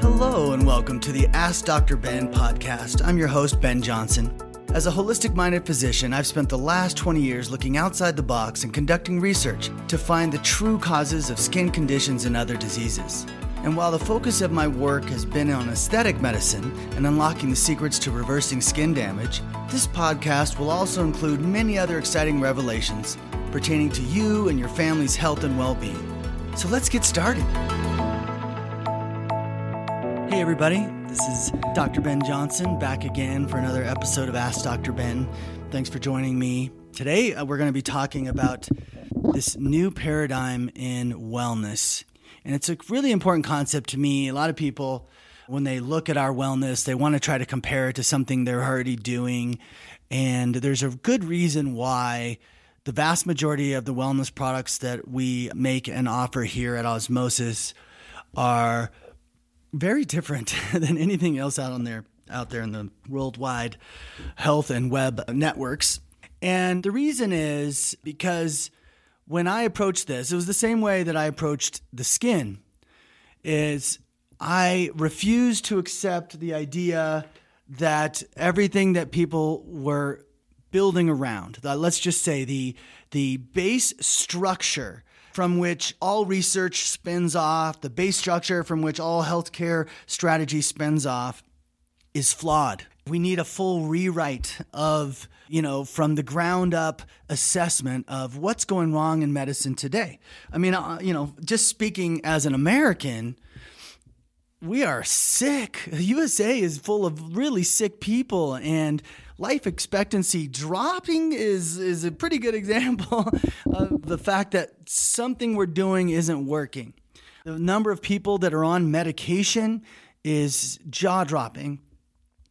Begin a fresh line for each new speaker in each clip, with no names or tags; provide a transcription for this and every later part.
Hello, and welcome to the Ask Dr. Ben podcast. I'm your host, Ben Johnson. As a holistic minded physician, I've spent the last 20 years looking outside the box and conducting research to find the true causes of skin conditions and other diseases. And while the focus of my work has been on aesthetic medicine and unlocking the secrets to reversing skin damage, this podcast will also include many other exciting revelations pertaining to you and your family's health and well being. So let's get started. Hey, everybody, this is Dr. Ben Johnson back again for another episode of Ask Dr. Ben. Thanks for joining me. Today, uh, we're going to be talking about this new paradigm in wellness. And it's a really important concept to me. A lot of people, when they look at our wellness, they want to try to compare it to something they're already doing. And there's a good reason why the vast majority of the wellness products that we make and offer here at Osmosis are very different than anything else out on there out there in the worldwide health and web networks. And the reason is because when I approached this, it was the same way that I approached the skin. Is I refused to accept the idea that everything that people were building around, let's just say the the base structure from which all research spins off, the base structure from which all healthcare strategy spins off, is flawed. We need a full rewrite of, you know, from the ground up assessment of what's going wrong in medicine today. I mean, uh, you know, just speaking as an American, we are sick. The USA is full of really sick people and life expectancy dropping is is a pretty good example of the fact that something we're doing isn't working. The number of people that are on medication is jaw dropping.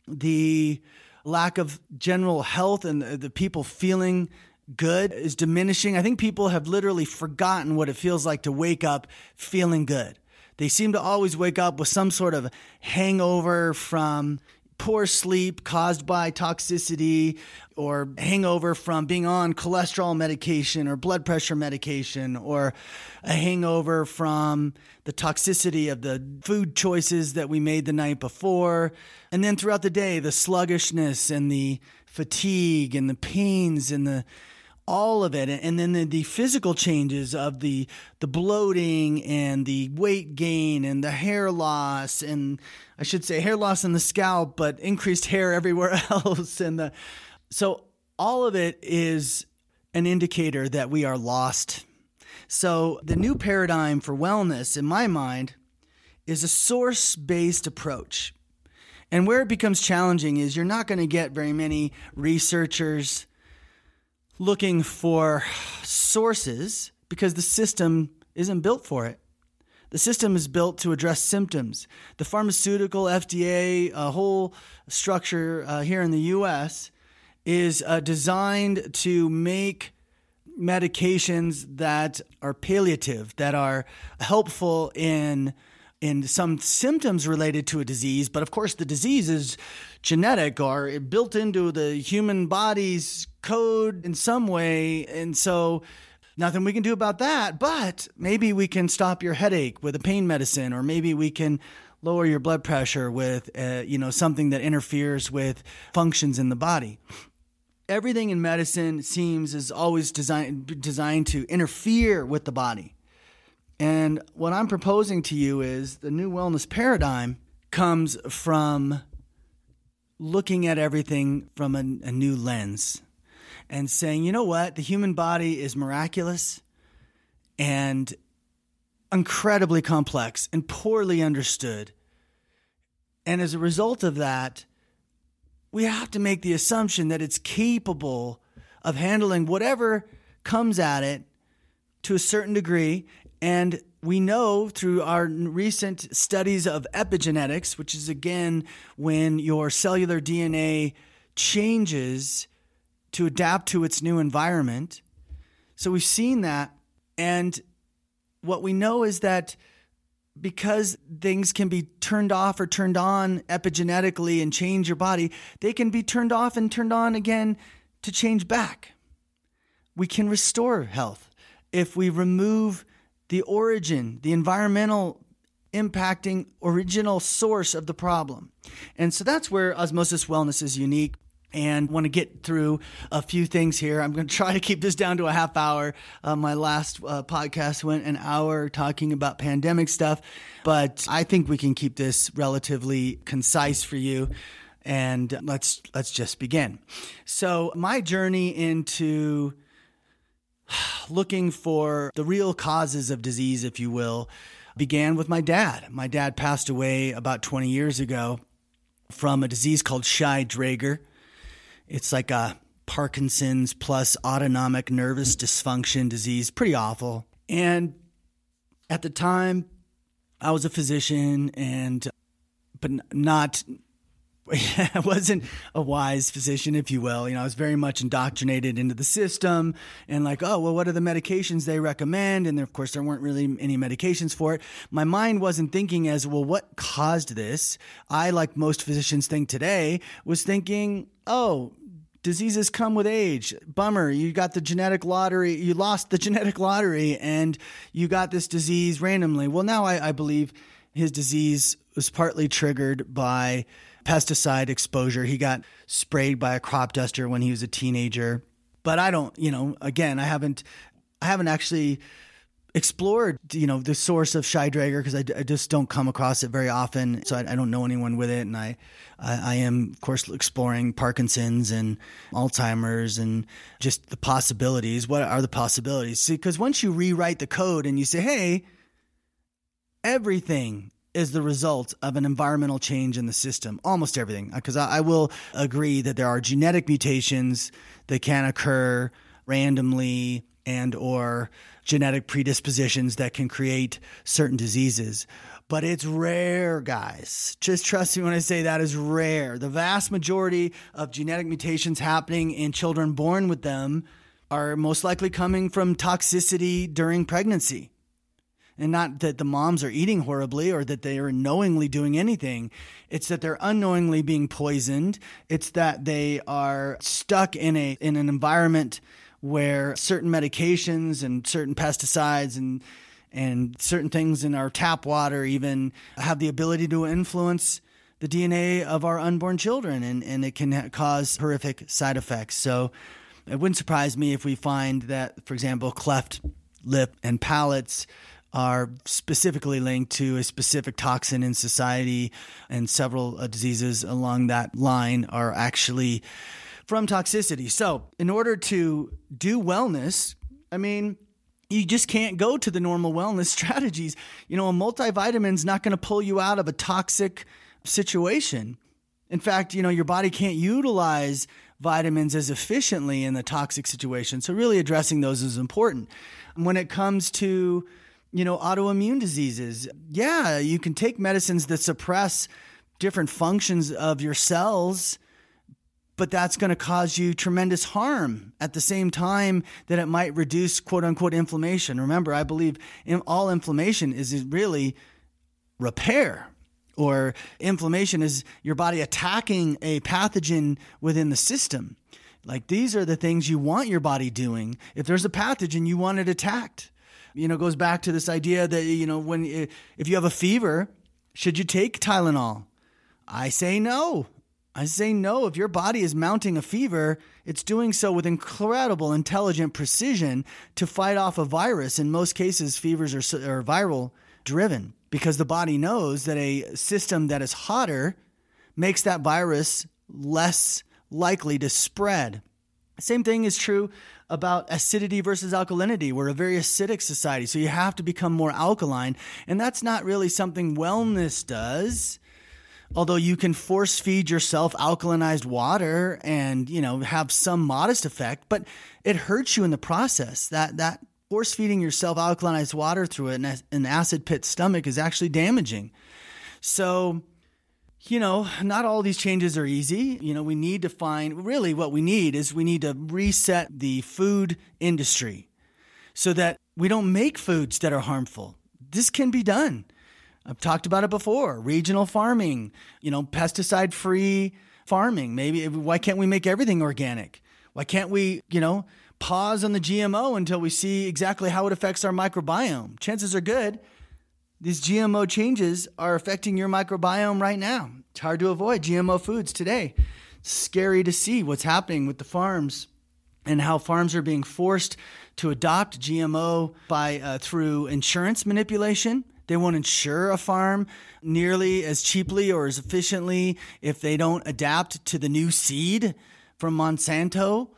The lack of general health and the, the people feeling good is diminishing. I think people have literally forgotten what it feels like to wake up feeling good. They seem to always wake up with some sort of hangover from poor sleep caused by toxicity or hangover from being on cholesterol medication or blood pressure medication or a hangover from the toxicity of the food choices that we made the night before. And then throughout the day, the sluggishness and the fatigue and the pains and the all of it and then the, the, physical changes of the the bloating and the weight gain and the hair loss and I should say hair loss in the scalp but increased hair everywhere else and the so all of it is an indicator that we are lost. So the new paradigm for wellness in my mind is a source-based approach. And where it becomes challenging is you're not going to get very many researchers looking for sources because the system isn't built for it. The system is built to address symptoms. The pharmaceutical FDA, a whole structure uh, here in the US, is uh, designed to make medications that are palliative, that are helpful in in some symptoms related to a disease, but of course the disease is genetic or built into the human body's code in some way. And so nothing we can do about that, but maybe we can stop your headache with a pain medicine, or maybe we can lower your blood pressure with, uh, you know, something that interferes with functions in the body. Everything in medicine seems is always designed designed to interfere with the body. And what I'm proposing to you is the new wellness paradigm comes from looking at everything from a, a, new lens and saying, you know what, the human body is miraculous and incredibly complex and poorly understood. And as a result of that, we have to make the assumption that it's capable of handling whatever comes at it to a certain degree and we know through our recent studies of epigenetics, which is again when your cellular DNA changes to adapt to its new environment. So we've seen that. And what we know is that because things can be turned off or turned on epigenetically and change your body, they can be turned off and turned on again to change back. We can restore health if we remove the origin, the environmental impacting original source of the problem. And so that's where osmosis wellness is unique and want to get through a few things here. I'm going to try to keep this down to a half hour. Uh, my last uh, podcast went an hour talking about pandemic stuff, but I think we can keep this relatively concise for you. And let's let's just begin. So my journey into looking for the real causes of disease, if you will, began with my dad. My dad passed away about 20 years ago from a disease called Shy-Drager. It's like a Parkinson's plus autonomic nervous dysfunction disease, pretty awful. And at the time, I was a physician and but not I wasn't a wise physician, if you will. You know, I was very much indoctrinated into the system and like, oh, well, what are the medications they recommend? And of course, there weren't really any medications for it. My mind wasn't thinking as, well, what caused this? I, like most physicians think today, was thinking, oh, diseases come with age. Bummer, you got the genetic lottery, you lost the genetic lottery and you got this disease randomly. Well, now I, I believe his disease was partly triggered by pesticide exposure. He got sprayed by a crop duster when he was a teenager. But I don't, you know, again, I haven't, I haven't actually explored, you know, the source of Shy-Drager because I, I, just don't come across it very often. So I, I don't know anyone with it. And I, I, I, am, of course, exploring Parkinson's and Alzheimer's and just the possibilities. What are the possibilities? See, because once you rewrite the code and you say, hey, everything is the result of an environmental change in the system. Almost everything, uh, because I, I, will agree that there are genetic mutations that can occur randomly and or genetic predispositions that can create certain diseases. But it's rare, guys. Just trust me when I say that is rare. The vast majority of genetic mutations happening in children born with them are most likely coming from toxicity during pregnancy and not that the moms are eating horribly or that they are knowingly doing anything. It's that they're unknowingly being poisoned. It's that they are stuck in a in an environment where certain medications and certain pesticides and and certain things in our tap water even have the ability to influence the DNA of our unborn children and, and it can cause horrific side effects. So it wouldn't surprise me if we find that, for example, cleft lip and palates are specifically linked to a specific toxin in society, and several uh, diseases along that line are actually from toxicity. So, in order to do wellness, I mean, you just can't go to the normal wellness strategies. You know, a multivitamin's not going to pull you out of a toxic situation. In fact, you know, your body can't utilize vitamins as efficiently in the toxic situation. So, really addressing those is important. When it comes to you know, autoimmune diseases. Yeah, you can take medicines that suppress different functions of your cells, but that's going to cause you tremendous harm at the same time that it might reduce quote unquote inflammation. Remember, I believe in all inflammation is really repair or inflammation is your body attacking a pathogen within the system. Like these are the things you want your body doing. If there's a pathogen, you want it attacked you know, goes back to this idea that, you know, when, if you have a fever, should you take Tylenol? I say no. I say no. If your body is mounting a fever, it's doing so with incredible intelligent precision to fight off a virus. In most cases, fevers are, are viral driven because the body knows that a system that is hotter makes that virus less likely to spread. Same thing is true about acidity versus alkalinity. We're a very acidic society, so you have to become more alkaline. And that's not really something wellness does. Although you can force feed yourself alkalinized water and, you know, have some modest effect, but it hurts you in the process. That that force feeding yourself alkalinized water through an acid pit stomach is actually damaging. So, you know, not all these changes are easy. You know, we need to find really what we need is we need to reset the food industry so that we don't make foods that are harmful. This can be done. I've talked about it before regional farming, you know, pesticide free farming. Maybe why can't we make everything organic? Why can't we, you know, pause on the GMO until we see exactly how it affects our microbiome? Chances are good these GMO changes are affecting your microbiome right now. It's hard to avoid GMO foods today. It's scary to see what's happening with the farms and how farms are being forced to adopt GMO by uh, through insurance manipulation. They won't insure a farm nearly as cheaply or as efficiently if they don't adapt to the new seed from Monsanto.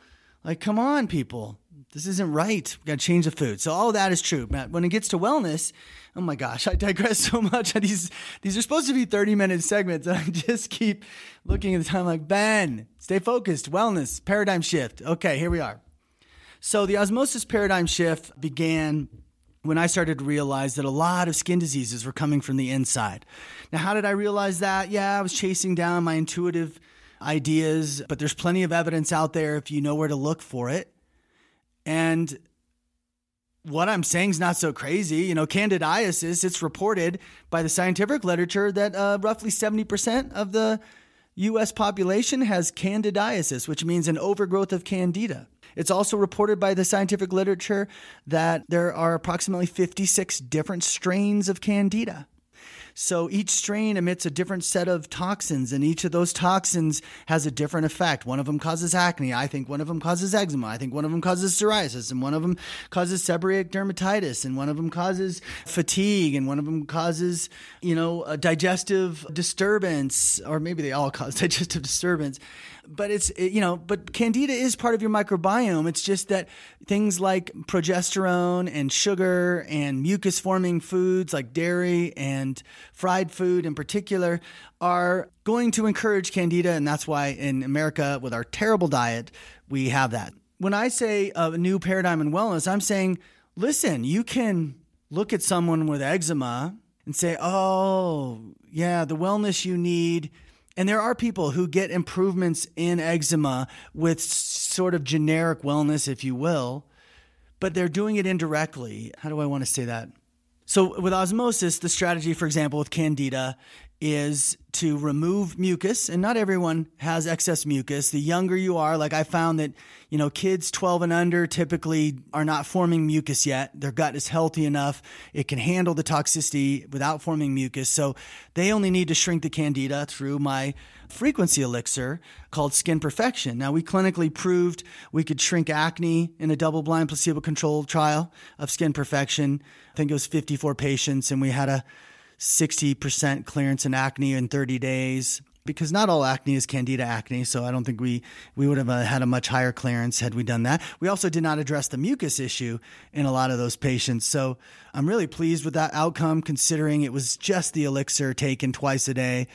Like, come on, people. This isn't right. We got to change the food. So all that is true. But when it gets to wellness, oh my gosh, I digress so much. These these are supposed to be 30 minute segments. And I just keep looking at the time like, Ben, stay focused. Wellness, paradigm shift. Okay, here we are. So the osmosis paradigm shift began when I started to realize that a lot of skin diseases were coming from the inside. Now, how did I realize that? Yeah, I was chasing down my intuitive ideas, but there's plenty of evidence out there if you know where to look for it. And what I'm saying is not so crazy. You know, candidiasis, it's reported by the scientific literature that uh, roughly 70% of the US population has candidiasis, which means an overgrowth of candida. It's also reported by the scientific literature that there are approximately 56 different strains of candida. So each strain emits a different set of toxins, and each of those toxins has a different effect. One of them causes acne. I think one of them causes eczema. I think one of them causes psoriasis, and one of them causes seborrheic dermatitis, and one of them causes fatigue, and one of them causes, you know, a digestive disturbance, or maybe they all cause digestive disturbance but it's you know but candida is part of your microbiome. It's just that things like progesterone and sugar and mucus forming foods like dairy and fried food in particular are going to encourage candida and that's why in america with our terrible diet we have that. When i say a new paradigm in wellness i'm saying listen you can look at someone with eczema and say oh yeah the wellness you need and there are people who get improvements in eczema with sort of generic wellness, if you will, but they're doing it indirectly. How do I want to say that? So, with osmosis, the strategy, for example, with candida is to remove mucus and not everyone has excess mucus. The younger you are like i found that you know kids 12 and under typically are not forming mucus yet. Their gut is healthy enough. It can handle the toxicity without forming mucus. So they only need to shrink the candida through my frequency elixir called skin perfection. Now we clinically proved we could shrink acne in a double blind placebo controlled trial of skin perfection. I think it was 54 patients and we had a 60% clearance in acne in 30 days because not all acne is candida acne so i don't think we we would have uh, had a much higher clearance had we done that. We also did not address the mucus issue in a lot of those patients so i'm really pleased with that outcome considering it was just the elixir taken twice a day.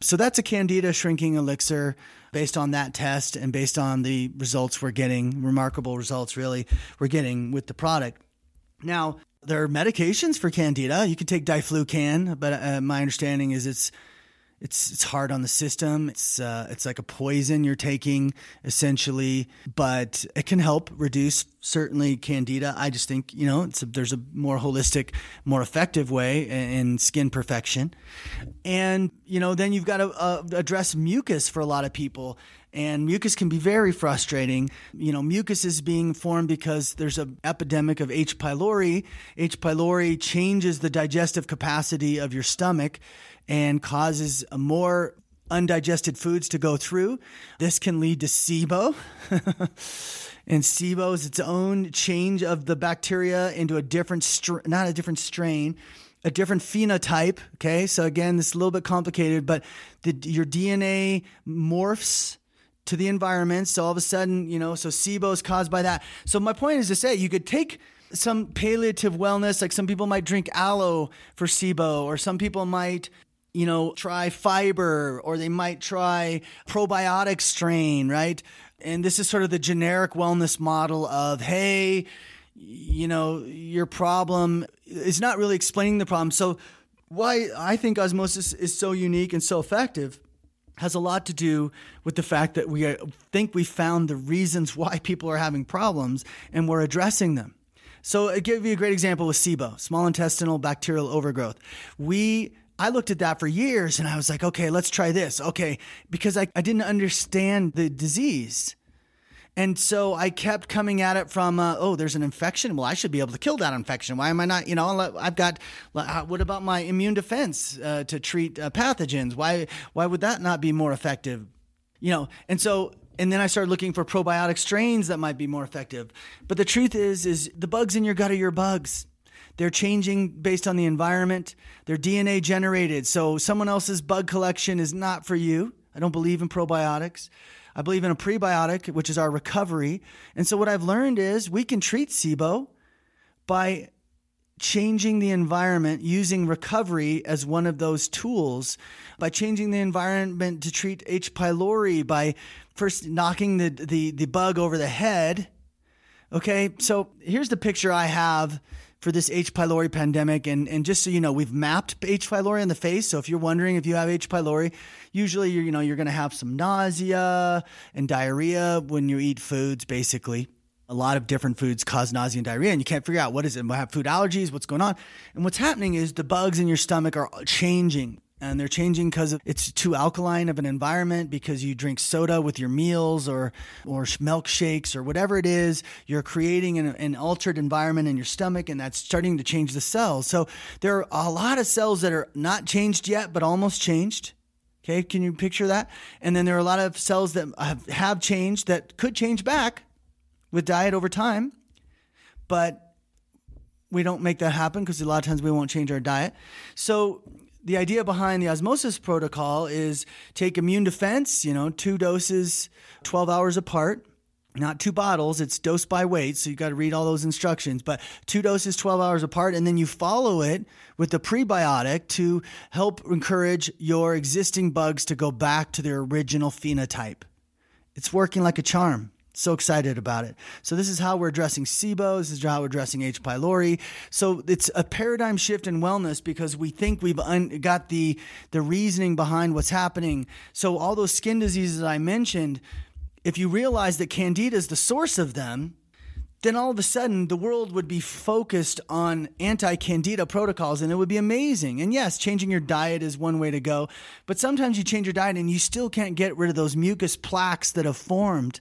So that's a candida shrinking elixir based on that test and based on the results we're getting remarkable results really we're getting with the product now there are medications for candida. You can take diflucan, but uh, my understanding is it's it's it's hard on the system. It's uh, it's like a poison you're taking essentially, but it can help reduce certainly candida. I just think you know a, there's a more holistic, more effective way in skin perfection, and you know then you've got to uh, address mucus for a lot of people and mucus can be very frustrating. You know, mucus is being formed because there's an epidemic of H. pylori. H. pylori changes the digestive capacity of your stomach and causes more undigested foods to go through. This can lead to SIBO. and SIBO is its own change of the bacteria into a different, str- not a different strain, a different phenotype. Okay, so again, this is a little bit complicated, but the, your DNA morphs to the environment. So all of a sudden, you know, so SIBO is caused by that. So my point is to say you could take some palliative wellness, like some people might drink aloe for SIBO, or some people might, you know, try fiber, or they might try probiotic strain, right? And this is sort of the generic wellness model of, hey, you know, your problem is not really explaining the problem. So why I think osmosis is so unique and so effective has a lot to do with the fact that we uh, think we found the reasons why people are having problems and we're addressing them. So, I give you a great example with SIBO, small intestinal bacterial overgrowth. We I looked at that for years and I was like, okay, let's try this. Okay, because I, I didn't understand the disease. And so I kept coming at it from, uh, oh, there's an infection. Well, I should be able to kill that infection. Why am I not? You know, I've got. What about my immune defense uh, to treat uh, pathogens? Why? Why would that not be more effective? You know, and so and then I started looking for probiotic strains that might be more effective. But the truth is, is the bugs in your gut are your bugs. They're changing based on the environment. They're DNA generated. So someone else's bug collection is not for you. I don't believe in probiotics. I believe in a prebiotic, which is our recovery. And so what I've learned is we can treat SIBO by changing the environment using recovery as one of those tools by changing the environment to treat H. pylori by first knocking the, the, the bug over the head. Okay, so here's the picture I have for this H. pylori pandemic. And, and just so you know, we've mapped H. pylori in the face. So if you're wondering if you have H. pylori, usually you're, you know, you're going to have some nausea and diarrhea when you eat foods, basically. A lot of different foods cause nausea and diarrhea, and you can't figure out what is it. We have food allergies, what's going on. And what's happening is the bugs in your stomach are changing and they're changing because it's too alkaline of an environment because you drink soda with your meals or or milkshakes or whatever it is. You're creating an, an, altered environment in your stomach and that's starting to change the cells. So there are a lot of cells that are not changed yet but almost changed. Okay can you picture that? And then there are a lot of cells that have, have changed that could change back with diet over time but we don't make that happen because a lot of times we won't change our diet. So the idea behind the osmosis protocol is take immune defense, you know, two doses 12 hours apart. Not two bottles, it's dose by weight. So you got to read all those instructions, but two doses 12 hours apart. And then you follow it with the prebiotic to help encourage your existing bugs to go back to their original phenotype. It's working like a charm. So excited about it. So this is how we're addressing SIBO. This is how we're addressing H. pylori. So it's a paradigm shift in wellness because we think we've un- got the the reasoning behind what's happening. So all those skin diseases that I mentioned, if you realize that candida is the source of them, then all of a sudden the world would be focused on anti-candida protocols and it would be amazing. And yes, changing your diet is one way to go, but sometimes you change your diet and you still can't get rid of those mucus plaques that have formed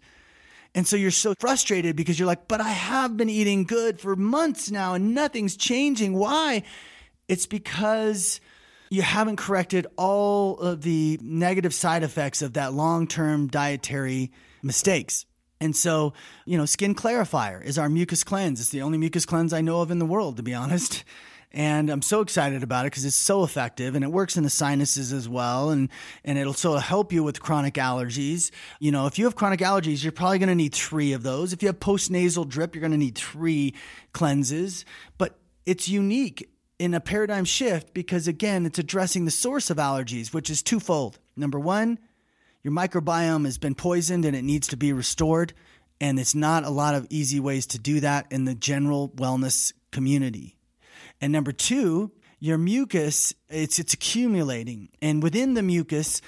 and so you're so frustrated because you're like, but I have been eating good for months now and nothing's changing. Why? It's because you haven't corrected all of the negative side effects of that long term dietary mistakes. And so, you know, Skin Clarifier is our mucus cleanse. It's the only mucus cleanse I know of in the world, to be honest. And I'm so excited about it because it's so effective and it works in the sinuses as well. And, and it'll of help you with chronic allergies. You know, if you have chronic allergies, you're probably going to need three of those. If you have postnasal drip, you're going to need three cleanses. But it's unique in a paradigm shift because, again, it's addressing the source of allergies, which is twofold. Number one, your microbiome has been poisoned and it needs to be restored. And it's not a lot of easy ways to do that in the general wellness community. And number two, your mucus, it's, it's accumulating. And within the mucus,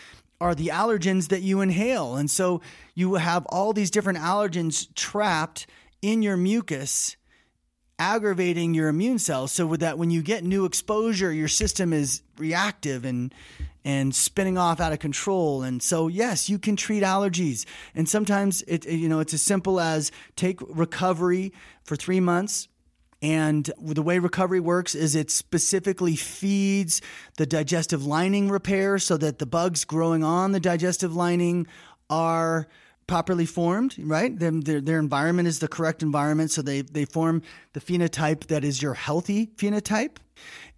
are the allergens that you inhale. And so you have all these different allergens trapped in your mucus, aggravating your immune cells. So with that, when you get new exposure, your system is reactive and and spinning off out of control. And so, yes, you can treat allergies. And sometimes it, you know, it's as simple as take recovery for three months and the way recovery works is it specifically feeds the digestive lining repair so that the bugs growing on the digestive lining are properly formed, right? Their, their, their, environment is the correct environment. So they, they form the phenotype that is your healthy phenotype.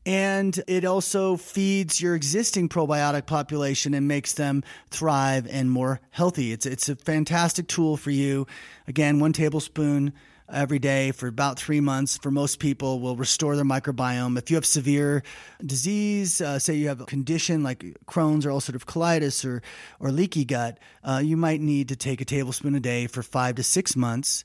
And it also feeds your existing probiotic population and makes them thrive and more healthy. It's, it's a fantastic tool for you. Again, one tablespoon every day for about three months for most people will restore their microbiome. If you have severe disease, uh, say you have a condition like Crohn's or ulcerative colitis or, or leaky gut, uh, you might need to take a tablespoon a day for five to six months.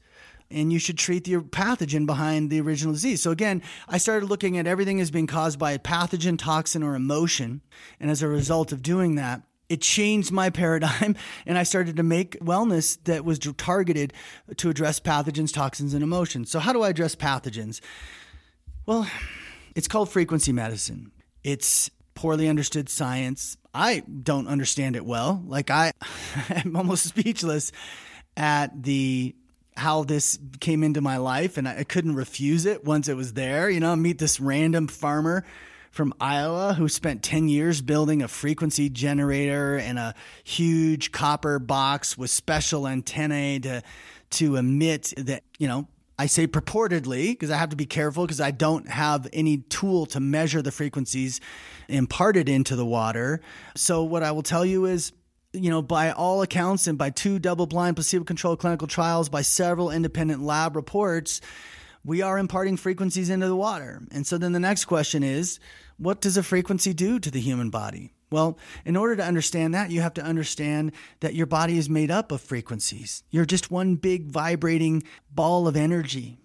And you should treat the pathogen behind the original disease. So, again, I started looking at everything as being caused by a pathogen, toxin, or emotion. And as a result of doing that, it changed my paradigm and I started to make wellness that was targeted to address pathogens, toxins, and emotions. So, how do I address pathogens? Well, it's called frequency medicine. It's poorly understood science. I don't understand it well. Like I I'm almost speechless at the how this came into my life and I, couldn't refuse it once it was there. You know, meet this random farmer from Iowa who spent 10 years building a frequency generator and a huge copper box with special antennae to to emit that, you know, I say purportedly because I have to be careful because I don't have any tool to measure the frequencies imparted into the water. So what I will tell you is you know, by all accounts and by two double blind placebo controlled clinical trials, by several independent lab reports, we are imparting frequencies into the water. And so then the next question is what does a frequency do to the human body? Well, in order to understand that, you have to understand that your body is made up of frequencies. You're just one big vibrating ball of energy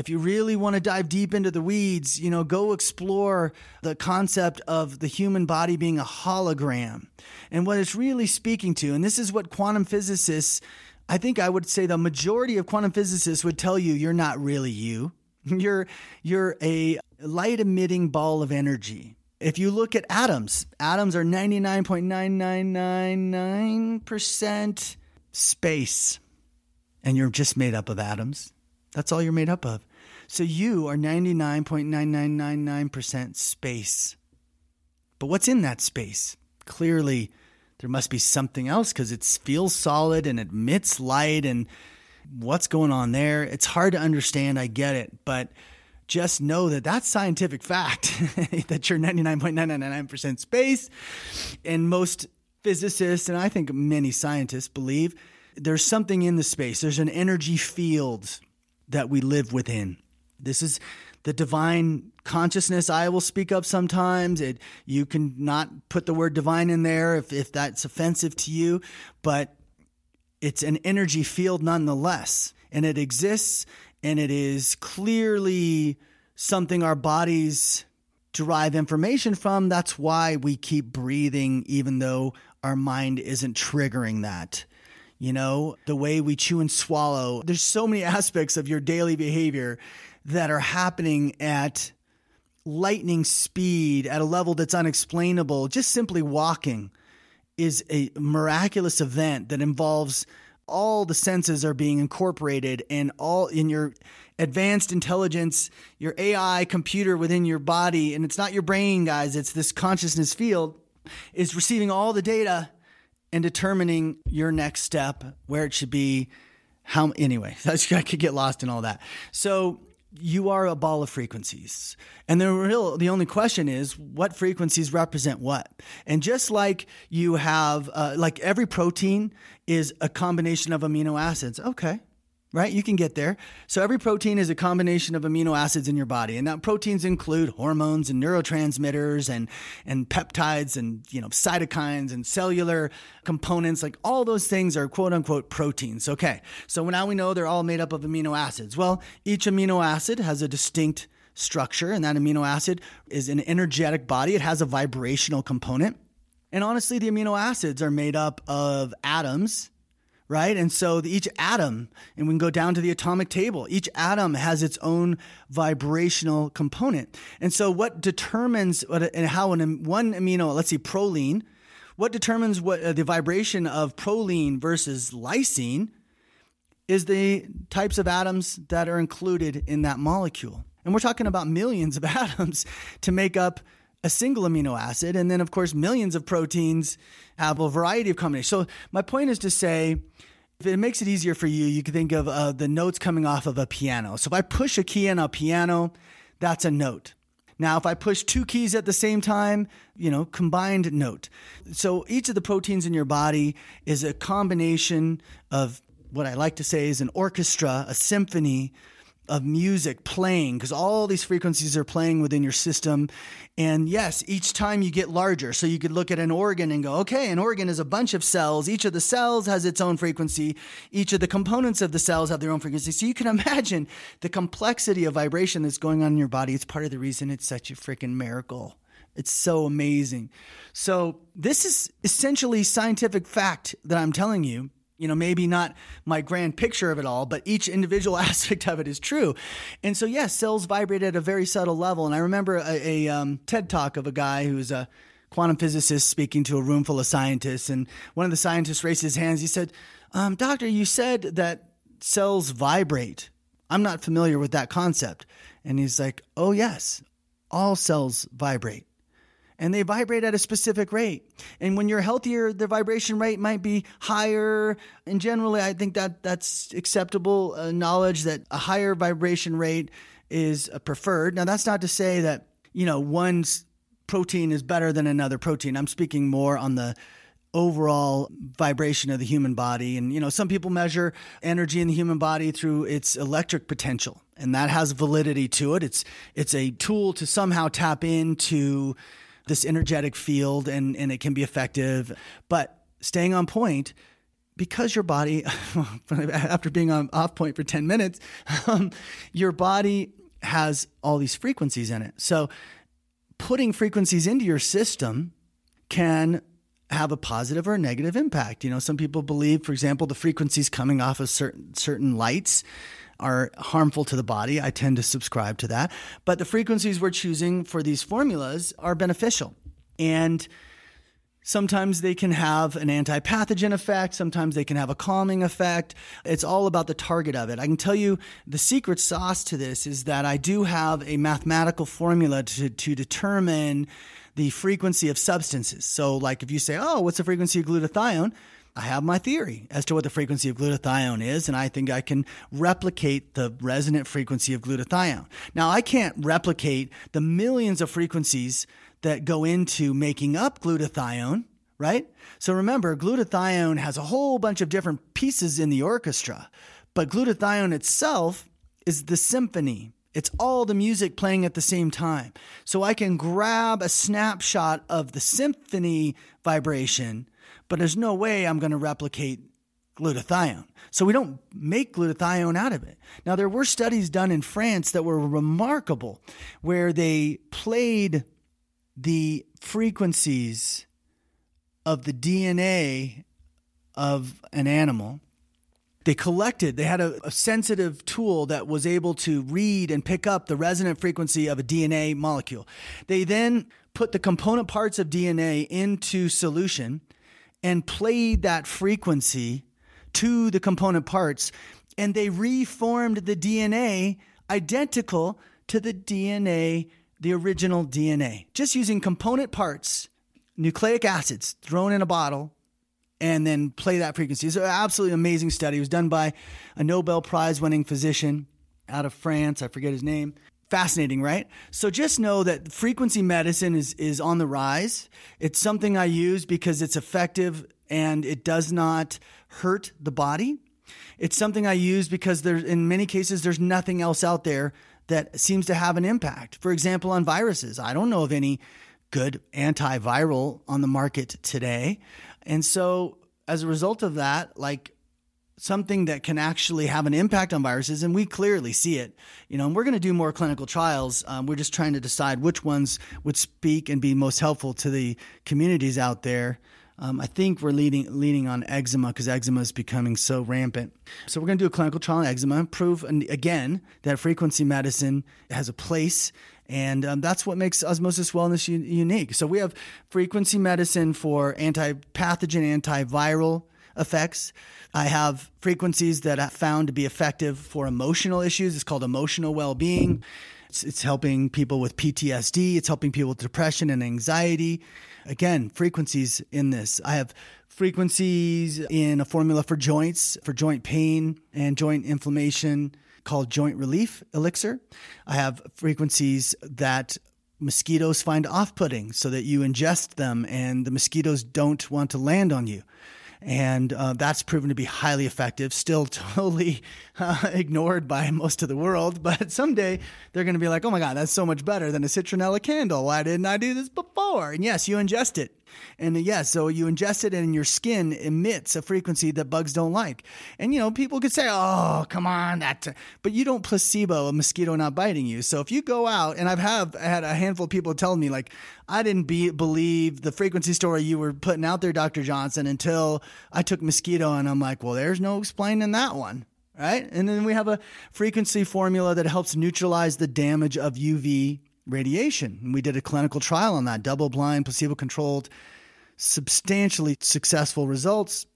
if you really want to dive deep into the weeds, you know, go explore the concept of the human body being a hologram and what it's really speaking to. And this is what quantum physicists, I think I would say the majority of quantum physicists would tell you you're not really you. You're you're a light emitting ball of energy. If you look at atoms, atoms are 99.9999% space and you're just made up of atoms. That's all you're made up of. So you are 99.9999% space. But what's in that space? Clearly, there must be something else because it feels solid and emits light and what's going on there. It's hard to understand. I get it. But just know that that's scientific fact that you're 99.999% space. And most physicists, and I think many scientists, believe there's something in the space, there's an energy field that we live within. This is the divine consciousness I will speak up sometimes. It you can not put the word divine in there if, if that's offensive to you, but it's an energy field nonetheless. And it exists and it is clearly something our bodies derive information from. That's why we keep breathing, even though our mind isn't triggering that you know, the way we chew and swallow. There's so many aspects of your daily behavior that are happening at lightning speed at a level that's unexplainable. Just simply walking is a miraculous event that involves all the senses are being incorporated and all in your advanced intelligence, your AI computer within your body, and it's not your brain, guys, it's this consciousness field, is receiving all the data and determining your next step, where it should be, how anyway, I could get lost in all that. So you are a ball of frequencies. And the real the only question is what frequencies represent what. And just like you have uh, like every protein is a combination of amino acids. Okay right? You can get there. So every protein is a combination of amino acids in your body. And that proteins include hormones and neurotransmitters and, and peptides and, you know, cytokines and cellular components. Like all those things are quote unquote proteins. Okay. So now we know they're all made up of amino acids. Well, each amino acid has a distinct structure and that amino acid is an energetic body. It has a vibrational component. And honestly, the amino acids are made up of atoms right? And so the, each atom, and we can go down to the atomic table, each atom has its own vibrational component. And so what determines what, and how an, one amino, let's see, proline, what determines what uh, the vibration of proline versus lysine is the types of atoms that are included in that molecule. And we're talking about millions of atoms to make up a single amino acid. And then, of course, millions of proteins have a variety of combinations. So, my point is to say, if it makes it easier for you, you can think of uh, the notes coming off of a piano. So, if I push a key on a piano, that's a note. Now, if I push two keys at the same time, you know, combined note. So each of the proteins in your body is a combination of what I like to say is an orchestra, a symphony of music playing because all these frequencies are playing within your system. And yes, each time you get larger. So you could look at an organ and go, okay, an organ is a bunch of cells. Each of the cells has its own frequency. Each of the components of the cells have their own frequency. So you can imagine the complexity of vibration that's going on in your body. It's part of the reason it's such a freaking miracle. It's so amazing. So, this is essentially scientific fact that I'm telling you you know, maybe not my grand picture of it all, but each individual aspect of it is true. And so, yes, cells vibrate at a very subtle level. And I remember a, a um, TED talk of a guy who's a quantum physicist speaking to a room full of scientists, and one of the scientists raised his hands. He said, um, "Doctor, you said that cells vibrate. I'm not familiar with that concept." And he's like, "Oh yes, all cells vibrate." And they vibrate at a specific rate. And when you're healthier, the vibration rate might be higher. And generally, I think that that's acceptable uh, knowledge that a higher vibration rate is uh, preferred. Now, that's not to say that, you know, one's protein is better than another protein. I'm speaking more on the overall vibration of the human body. And, you know, some people measure energy in the human body through its electric potential, and that has validity to it. It's, it's a tool to somehow tap into this energetic field and, and it can be effective. But staying on point, because your body, after being on off point for 10 minutes, um, your body has all these frequencies in it. So putting frequencies into your system can have a positive or a negative impact. You know, some people believe, for example, the frequencies coming off of certain certain lights are harmful to the body. I tend to subscribe to that. But the frequencies we're choosing for these formulas are beneficial. And Sometimes they can have an anti pathogen effect. Sometimes they can have a calming effect. It's all about the target of it. I can tell you the secret sauce to this is that I do have a mathematical formula to, to determine the frequency of substances. So, like if you say, oh, what's the frequency of glutathione? I have my theory as to what the frequency of glutathione is, and I think I can replicate the resonant frequency of glutathione. Now, I can't replicate the millions of frequencies that go into making up glutathione, right? So remember, glutathione has a whole bunch of different pieces in the orchestra, but glutathione itself is the symphony. It's all the music playing at the same time. So I can grab a snapshot of the symphony vibration but there's no way I'm going to replicate glutathione. So we don't make glutathione out of it. Now, there were studies done in France that were remarkable where they played the frequencies of the DNA of an animal. They collected, they had a, a, sensitive tool that was able to read and pick up the resonant frequency of a DNA molecule. They then put the component parts of DNA into solution and played that frequency to the component parts, and they reformed the DNA identical to the DNA, the original DNA, just using component parts, nucleic acids thrown in a bottle, and then play that frequency. It's an absolutely amazing study. It was done by a Nobel Prize winning physician out of France. I forget his name fascinating, right? So just know that frequency medicine is is on the rise. It's something I use because it's effective and it does not hurt the body. It's something I use because there's in many cases there's nothing else out there that seems to have an impact. For example, on viruses, I don't know of any good antiviral on the market today. And so as a result of that, like something that can actually have an impact on viruses, and we clearly see it. You know, and we're going to do more clinical trials. Um, we're just trying to decide which ones would speak and be most helpful to the communities out there. Um, I think we're leading leaning on eczema because eczema is becoming so rampant. So we're going to do a clinical trial on eczema, prove again that frequency medicine has a place, and um, that's what makes Osmosis Wellness u- unique. So we have frequency medicine for anti-pathogen, antiviral effects. I have frequencies that I found to be effective for emotional issues. It's called emotional well being. It's, it's, helping people with PTSD, it's helping people with depression and anxiety. Again, frequencies in this. I have frequencies in a formula for joints, for joint pain and joint inflammation called Joint Relief Elixir. I have frequencies that mosquitoes find off putting so that you ingest them and the mosquitoes don't want to land on you and uh, that's proven to be highly effective. Still totally uh, ignored by most of the world, but someday they're going to be like, "Oh my God, that's so much better than a citronella candle. Why didn't I do this before?" And yes, you ingest it. And yes, yeah, so you ingest it and your skin emits a frequency that bugs don't like. And you know, people could say, "Oh, come on, that," but you don't placebo a mosquito not biting you. So if you go out, and I've have had a handful of people telling me like, "I didn't be, believe the frequency story you were putting out there, Doctor Johnson, until I took mosquito," and I'm like, "Well, there's no explaining that one." Right. And then we have a frequency formula that helps neutralize the damage of UV radiation. And we did a clinical trial on that, double blind, placebo controlled, substantially successful results.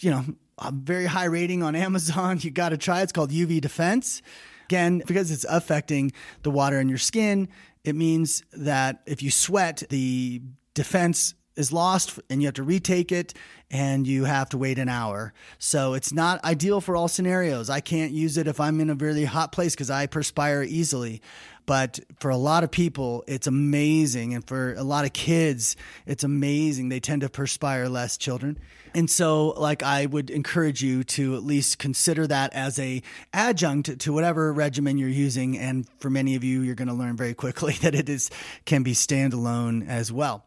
You know, a very high rating on Amazon. You got to try it. It's called UV Defense. Again, because it's affecting the water in your skin, it means that if you sweat, the defense is lost and you have to retake it and you have to wait an hour. So it's not ideal for all scenarios. I can't use it if I'm in a really hot place because I perspire easily. But for a lot of people, it's amazing. And for a lot of kids, it's amazing. They tend to perspire less, children. And so, like, I would encourage you to at least consider that as a adjunct to whatever regimen you're using. And for many of you, you're going to learn very quickly that it is can be standalone as well.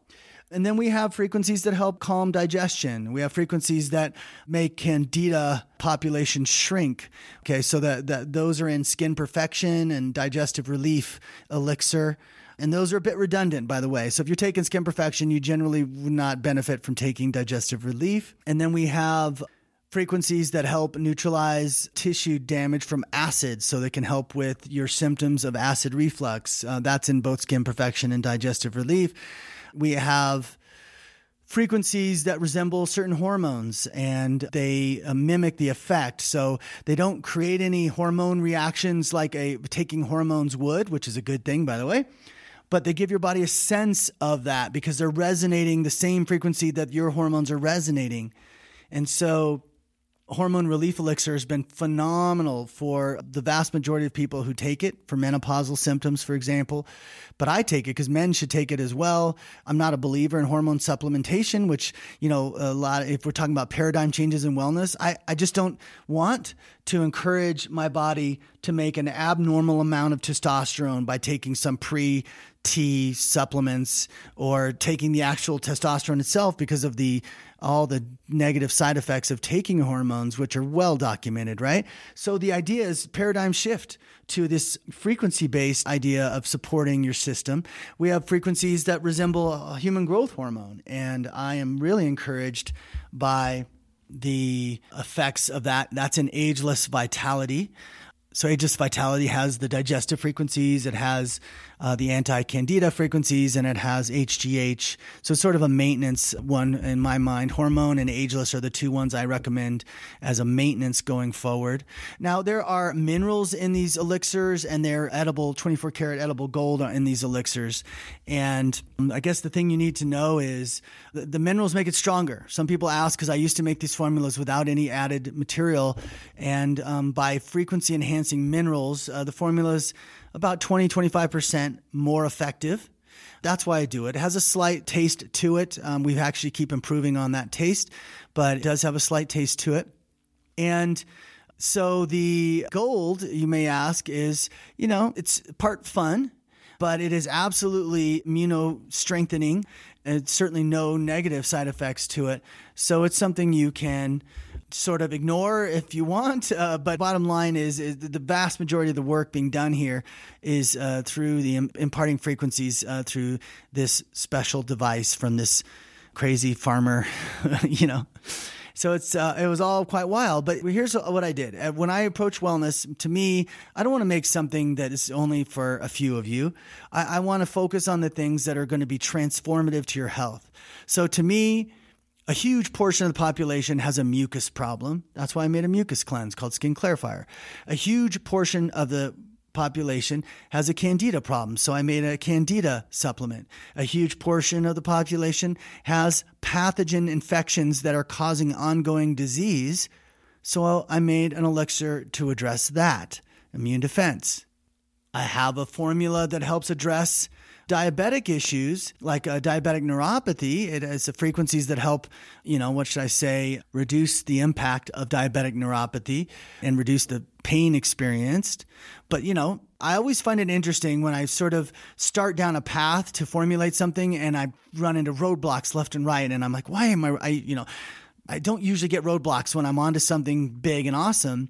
And then we have frequencies that help calm digestion. We have frequencies that make candida population shrink. Okay, so that, that those are in skin perfection and digestive relief elixir. And those are a bit redundant, by the way. So if you're taking skin perfection, you generally would not benefit from taking digestive relief. And then we have frequencies that help neutralize tissue damage from acid so they can help with your symptoms of acid reflux. Uh, that's in both skin perfection and digestive relief. We have frequencies that resemble certain hormones and they uh, mimic the effect. So they don't create any hormone reactions like a taking hormones would, which is a good thing, by the way. But they give your body a sense of that because they're resonating the same frequency that your hormones are resonating. And so hormone relief elixir has been phenomenal for the vast majority of people who take it for menopausal symptoms, for example. But I take it because men should take it as well. I'm not a believer in hormone supplementation, which, you know, a lot, if we're talking about paradigm changes in wellness, I, I just don't want to encourage my body to make an abnormal amount of testosterone by taking some pre T supplements or taking the actual testosterone itself because of the all the negative side effects of taking hormones, which are well documented, right? So the idea is paradigm shift to this frequency based idea of supporting your system. We have frequencies that resemble a human growth hormone, and I am really encouraged by the effects of that. That's an ageless vitality. So Ageless Vitality has the digestive frequencies, it has uh, the anti-candida frequencies, and it has HGH. So it's sort of a maintenance one in my mind. Hormone and Ageless are the two ones I recommend as a maintenance going forward. Now there are minerals in these elixirs, and they're edible, 24 karat edible gold in these elixirs. And um, I guess the thing you need to know is the, the minerals make it stronger. Some people ask because I used to make these formulas without any added material, and um, by frequency enhancing minerals. Uh, the formula is about 20 25% more effective. That's why I do it. It has a slight taste to it. Um, we actually keep improving on that taste, but it does have a slight taste to it. And so the gold, you may ask, is, you know, it's part fun, but it is absolutely immuno strengthening. And certainly no negative side effects to it. So it's something you can sort of ignore if you want. Uh, but bottom line is, is, the vast majority of the work being done here is uh, through the imparting frequencies uh, through this special device from this crazy farmer, you know. So it's uh, it was all quite wild. But here's what I did uh, when I approach wellness. To me, I don't want to make something that is only for a few of you. I, I want to focus on the things that are going to be transformative to your health. So to me, a huge portion of the population has a mucus problem. That's why I made a mucus cleanse called Skin Clarifier. A huge portion of the population has a candida problem, so I made a candida supplement. A huge portion of the population has pathogen infections that are causing ongoing disease, so I made an elixir to address that. Immune defense. I have a formula that helps address diabetic issues like a diabetic neuropathy. It has frequencies that help, you know, what should I say, reduce the impact of diabetic neuropathy and reduce the pain experienced. But, you know, I always find it interesting when I sort of start down a path to formulate something and I run into roadblocks left and right. And I'm like, why am I, I you know, I don't usually get roadblocks when I'm onto something big and awesome.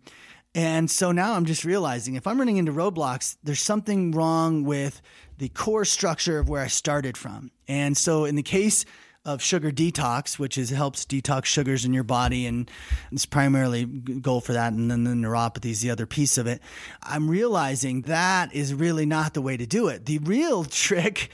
And so now I'm just realizing if I'm running into roadblocks, there's something wrong with the core structure of where I started from. And so in the case of sugar detox, which is helps detox sugars in your body, and it's primarily goal for that. And then the neuropathy is the other piece of it. I'm realizing that is really not the way to do it. The real trick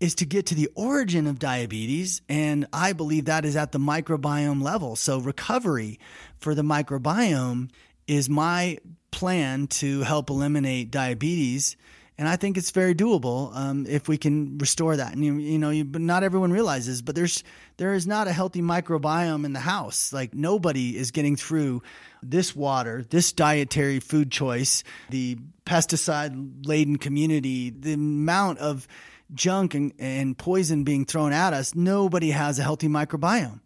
is to get to the origin of diabetes. And I believe that is at the microbiome level. So, recovery for the microbiome is my plan to help eliminate diabetes. And I think it's very doable um, if we can restore that. And you, you know, you, but not everyone realizes, but there's there is not a healthy microbiome in the house. Like nobody is getting through this water, this dietary food choice, the pesticide laden community, the amount of junk and, and poison being thrown at us, nobody has a healthy microbiome.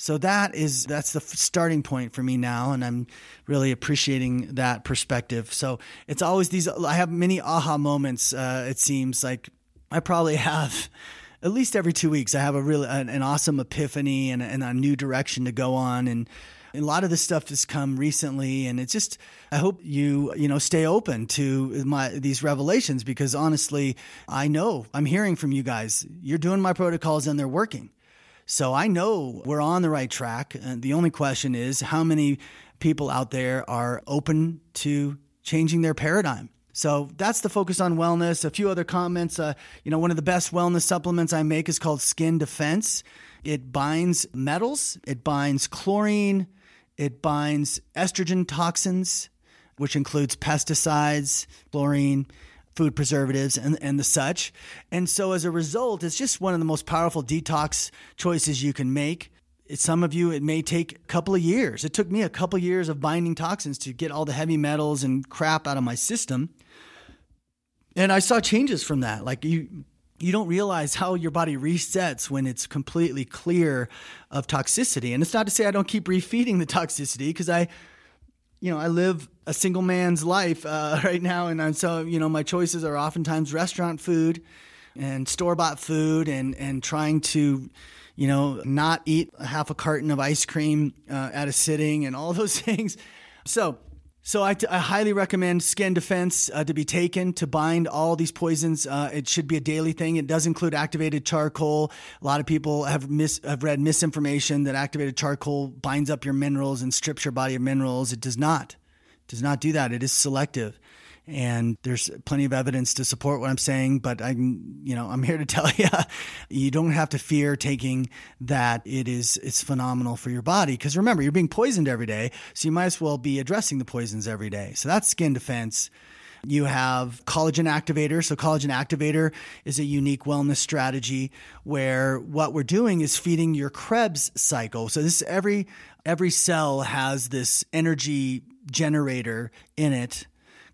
So that is that's the starting point for me now, and I'm really appreciating that perspective. So it's always these. I have many aha moments. Uh, it seems like I probably have at least every two weeks. I have a really an, an awesome epiphany and, and a new direction to go on, and a lot of this stuff has come recently, and it's just I hope you you know stay open to my these revelations because honestly, I know I'm hearing from you guys. You're doing my protocols and they're working. So I know we're on the right track. And the only question is how many people out there are open to changing their paradigm. So that's the focus on wellness. A few other comments. Uh, you know, one of the best wellness supplements I make is called Skin Defense. It binds metals, it binds chlorine, it binds estrogen toxins, which includes pesticides, chlorine, food preservatives, and, and the such. And so as a result, it's just one of the most powerful detox choices you can make. Some of you, it may take a couple of years. It took me a couple of years of binding toxins to get all the heavy metals and crap out of my system. And I saw changes from that. Like you, you don't realize how your body resets when it's completely clear of toxicity. And it's not to say I don't keep refeeding the toxicity because I, you know, I live a single man's life uh, right now, and so you know my choices are oftentimes restaurant food and store bought food, and and trying to, you know, not eat half a carton of ice cream uh, at a sitting, and all those things. So so I, t- I highly recommend Skin Defense uh, to be taken to bind all these poisons. Uh, it should be a daily thing. It does include activated charcoal. A lot of people have mis- have read misinformation that activated charcoal binds up your minerals and strips your body of minerals. It does not. It does not do that. It is selective and there's plenty of evidence to support what I'm saying. But I'm, you know, I'm here to tell you, you don't have to fear taking that. It is, it's phenomenal for your body because remember, you're being poisoned every day, so you might as well be addressing the poisons every day. So that's skin defense. You have collagen activator. So, collagen activator is a unique wellness strategy where what we're doing is feeding your Krebs cycle. So, this every every cell has this energy generator in it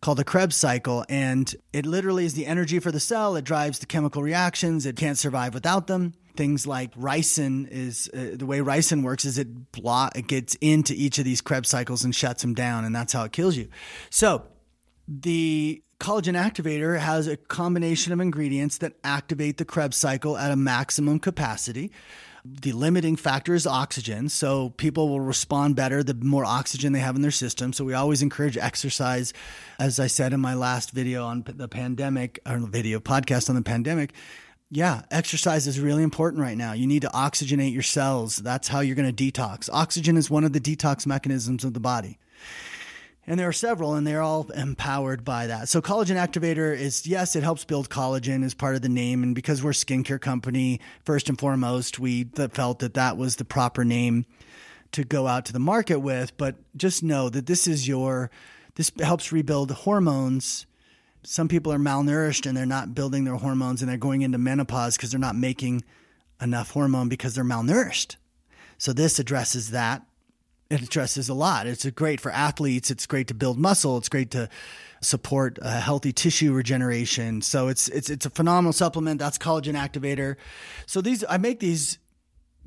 called the Krebs cycle. And it literally is the energy for the cell. It drives the chemical reactions. It can't survive without them. Things like ricin is uh, the way ricin works is it block it gets into each of these Krebs cycles and shuts them down, and that's how it kills you. So the collagen activator has a combination of ingredients that activate the Krebs cycle at a maximum capacity the limiting factor is oxygen. So people will respond better the more oxygen they have in their system. So we always encourage exercise. As I said in my last video on the pandemic, or video podcast on the pandemic, yeah, exercise is really important right now. You need to oxygenate your cells. That's how you're going to detox. Oxygen is one of the detox mechanisms of the body. And there are several, and they're all empowered by that. So, collagen activator is yes, it helps build collagen as part of the name. And because we're a skincare company, first and foremost, we felt that that was the proper name to go out to the market with. But just know that this is your, this helps rebuild hormones. Some people are malnourished and they're not building their hormones and they're going into menopause because they're not making enough hormone because they're malnourished. So, this addresses that it addresses a lot. It's great for athletes. It's great to build muscle. It's great to support a healthy tissue regeneration. So it's it's it's a phenomenal supplement. That's collagen activator. So these I make these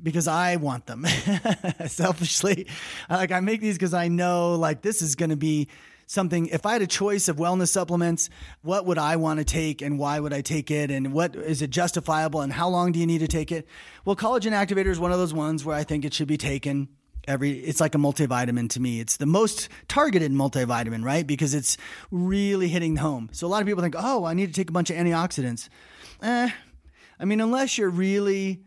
because I want them selfishly. Like I make these because I know like this is going to be something if I had a choice of wellness supplements, what would I want to take and why would I take it and what is it justifiable and how long do you need to take it? Well, collagen activator is one of those ones where I think it should be taken every it's like a multivitamin to me. It's the most targeted multivitamin right? Because it's really hitting the home. So a lot of people think oh i need to take a bunch of antioxidants. Eh i mean unless you're really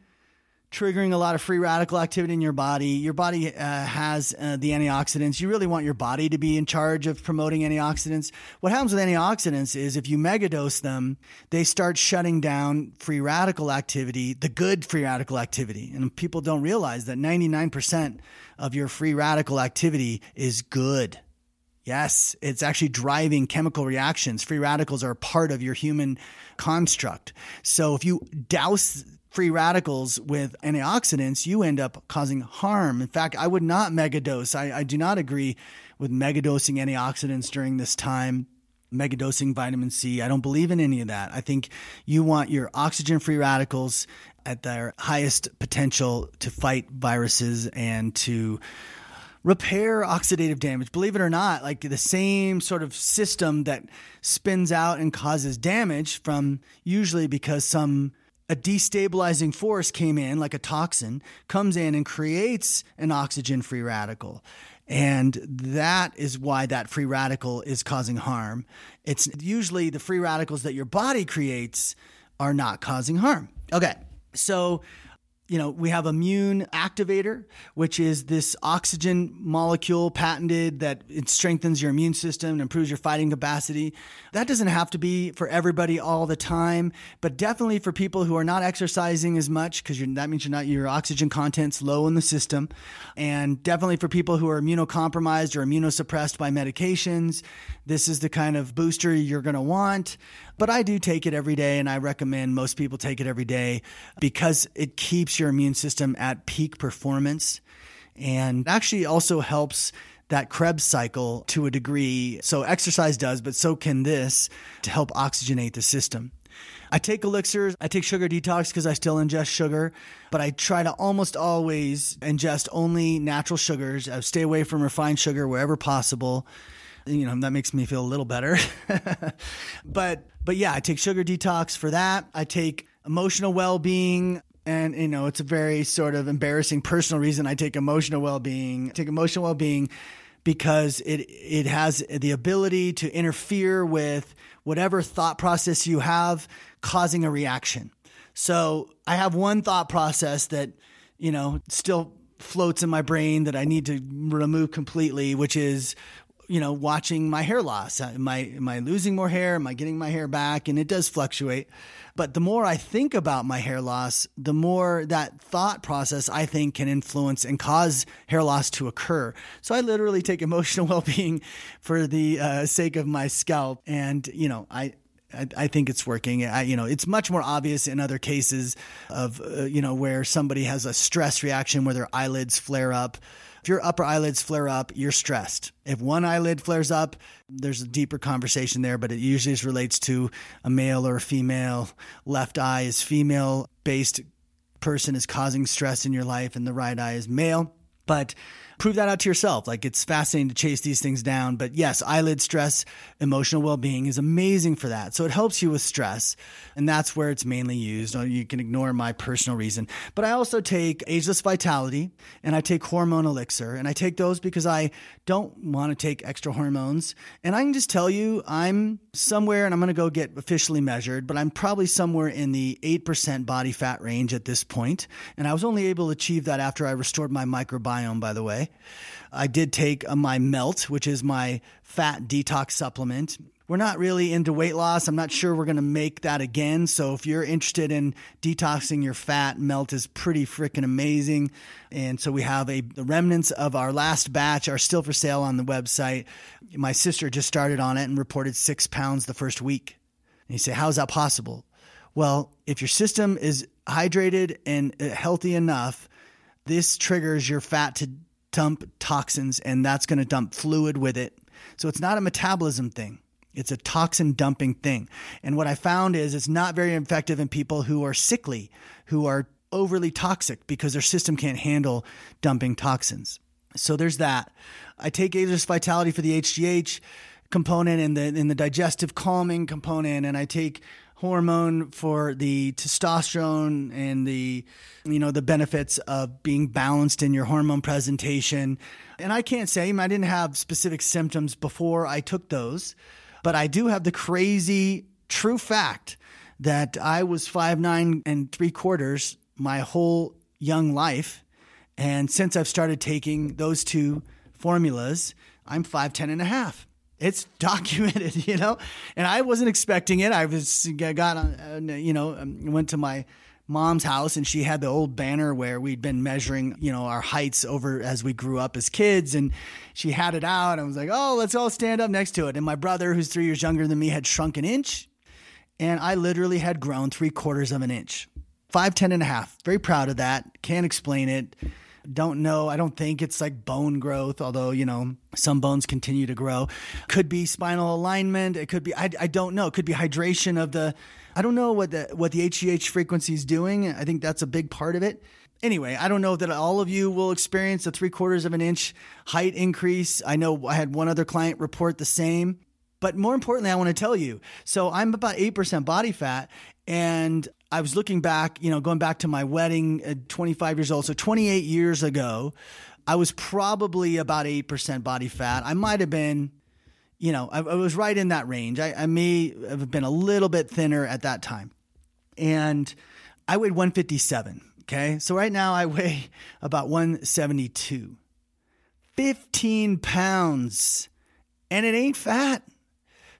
triggering a lot of free radical activity in your body. Your body uh, has uh, the antioxidants. You really want your body to be in charge of promoting antioxidants. What happens with antioxidants is if you megadose them, they start shutting down free radical activity, the good free radical activity. And people don't realize that 99% of your free radical activity is good. Yes, it's actually driving chemical reactions. Free radicals are part of your human construct. So if you douse free radicals with antioxidants, you end up causing harm. In fact, I would not megadose. I, I do not agree with megadosing antioxidants during this time megadosing vitamin C. I don't believe in any of that. I think you want your oxygen free radicals at their highest potential to fight viruses and to repair oxidative damage. Believe it or not, like the same sort of system that spins out and causes damage from usually because some a destabilizing force came in, like a toxin, comes in and creates an oxygen free radical. And that is why that free radical is causing harm. It's usually the free radicals that your body creates are not causing harm. Okay. So you know, we have immune activator, which is this oxygen molecule patented that it strengthens your immune system and improves your fighting capacity. That doesn't have to be for everybody all the time, but definitely for people who are not exercising as much because that means you're not your oxygen content's low in the system, and definitely for people who are immunocompromised or immunosuppressed by medications. This is the kind of booster you're going to want. But I do take it every day, and I recommend most people take it every day because it keeps your immune system at peak performance and actually also helps that Krebs cycle to a degree. So exercise does, but so can this to help oxygenate the system. I take elixirs. I take sugar detox because I still ingest sugar, but I try to almost always ingest only natural sugars. I stay away from refined sugar wherever possible you know that makes me feel a little better. But but yeah i take sugar detox for that. I take emotional well-being and you know it's a very sort of embarrassing personal reason i take emotional well-being. I take emotional well-being because it it has the ability to interfere with whatever thought process you have causing a reaction. So i have one thought process that you know still floats in my brain that I need to remove completely, which is you know, watching my hair loss. Uh, am I, am I losing more hair? Am I getting my hair back? And it does fluctuate. But the more I think about my hair loss, the more that thought process I think can influence and cause hair loss to occur. So I literally take emotional well being for the uh, sake of my scalp. And, you know, I, I, think it's working. I, you know, it's much more obvious in other cases of, uh, you know, where somebody has a stress reaction where their eyelids flare up if your upper eyelids flare up, you're stressed. If one eyelid flares up, there's a deeper conversation there, but it usually relates to a male or a female. Left eye is female based person is causing stress in your life, and the right eye is male. But prove that out to yourself. Like it's fascinating to chase these things down. But yes, eyelid stress, emotional well being is amazing for that. So it helps you with stress. And that's where it's mainly used. Oh, you can ignore my personal reason. But I also take Ageless Vitality and I take Hormone Elixir. And I take those because I don't want to take extra hormones. And I can just tell you, I'm somewhere, and I'm going to go get officially measured, but I'm probably somewhere in the 8% body fat range at this point. And I was only able to achieve that after I restored my microbiome, by the way. I did take uh, my Melt, which is my fat detox supplement. We're not really into weight loss. I'm not sure we're going to make that again. So if you're interested in detoxing your fat, Melt is pretty freaking amazing. And so we have a the remnants of our last batch are still for sale on the website. My sister just started on it and reported six pounds the first week. And you say, how is that possible? Well, if your system is hydrated and uh, healthy enough, this triggers your fat to dump toxins and that's going to dump fluid with it. So it's not a metabolism thing. It's a toxin dumping thing. And what I found is it's not very effective in people who are sickly, who are overly toxic because their system can't handle dumping toxins. So there's that. I take Ageless Vitality for the HGH component and the in the digestive calming component, and I take hormone for the testosterone and the you know the benefits of being balanced in your hormone presentation. And I can't say I didn't have specific symptoms before I took those, but I do have the crazy true fact that I was five nine and three quarters my whole young life. And since I've started taking those two formulas, I'm 5'10 and a half. It's documented, you know, and I wasn't expecting it. I was got on, uh, you know, um, went to my mom's house and she had the old banner where we'd been measuring, you know, our heights over as we grew up as kids. And she had it out. I was like, oh, let's all stand up next to it. And my brother, who's three years younger than me, had shrunk an inch. And I literally had grown three quarters of an inch. Five, ten and a half. Very proud of that. Can't explain it. Don't know. I don't think it's like bone growth, although, you know, some bones continue to grow. Could be spinal alignment. It could be, I, I don't know. It could be hydration of the, I don't know what the, what the HGH frequency is doing. I think that's a big part of it. Anyway, I don't know that all of you will experience a three quarters of an inch height increase. I know I had one other client report the same. But more importantly, I want to tell you so I'm about 8% body fat, and I was looking back, you know, going back to my wedding at 25 years old. So 28 years ago, I was probably about 8% body fat. I might have been, you know, I, I was right in that range. I, I, may have been a little bit thinner at that time. And I weighed 157. Okay. So right now I weigh about 172. 15 pounds. And it ain't fat.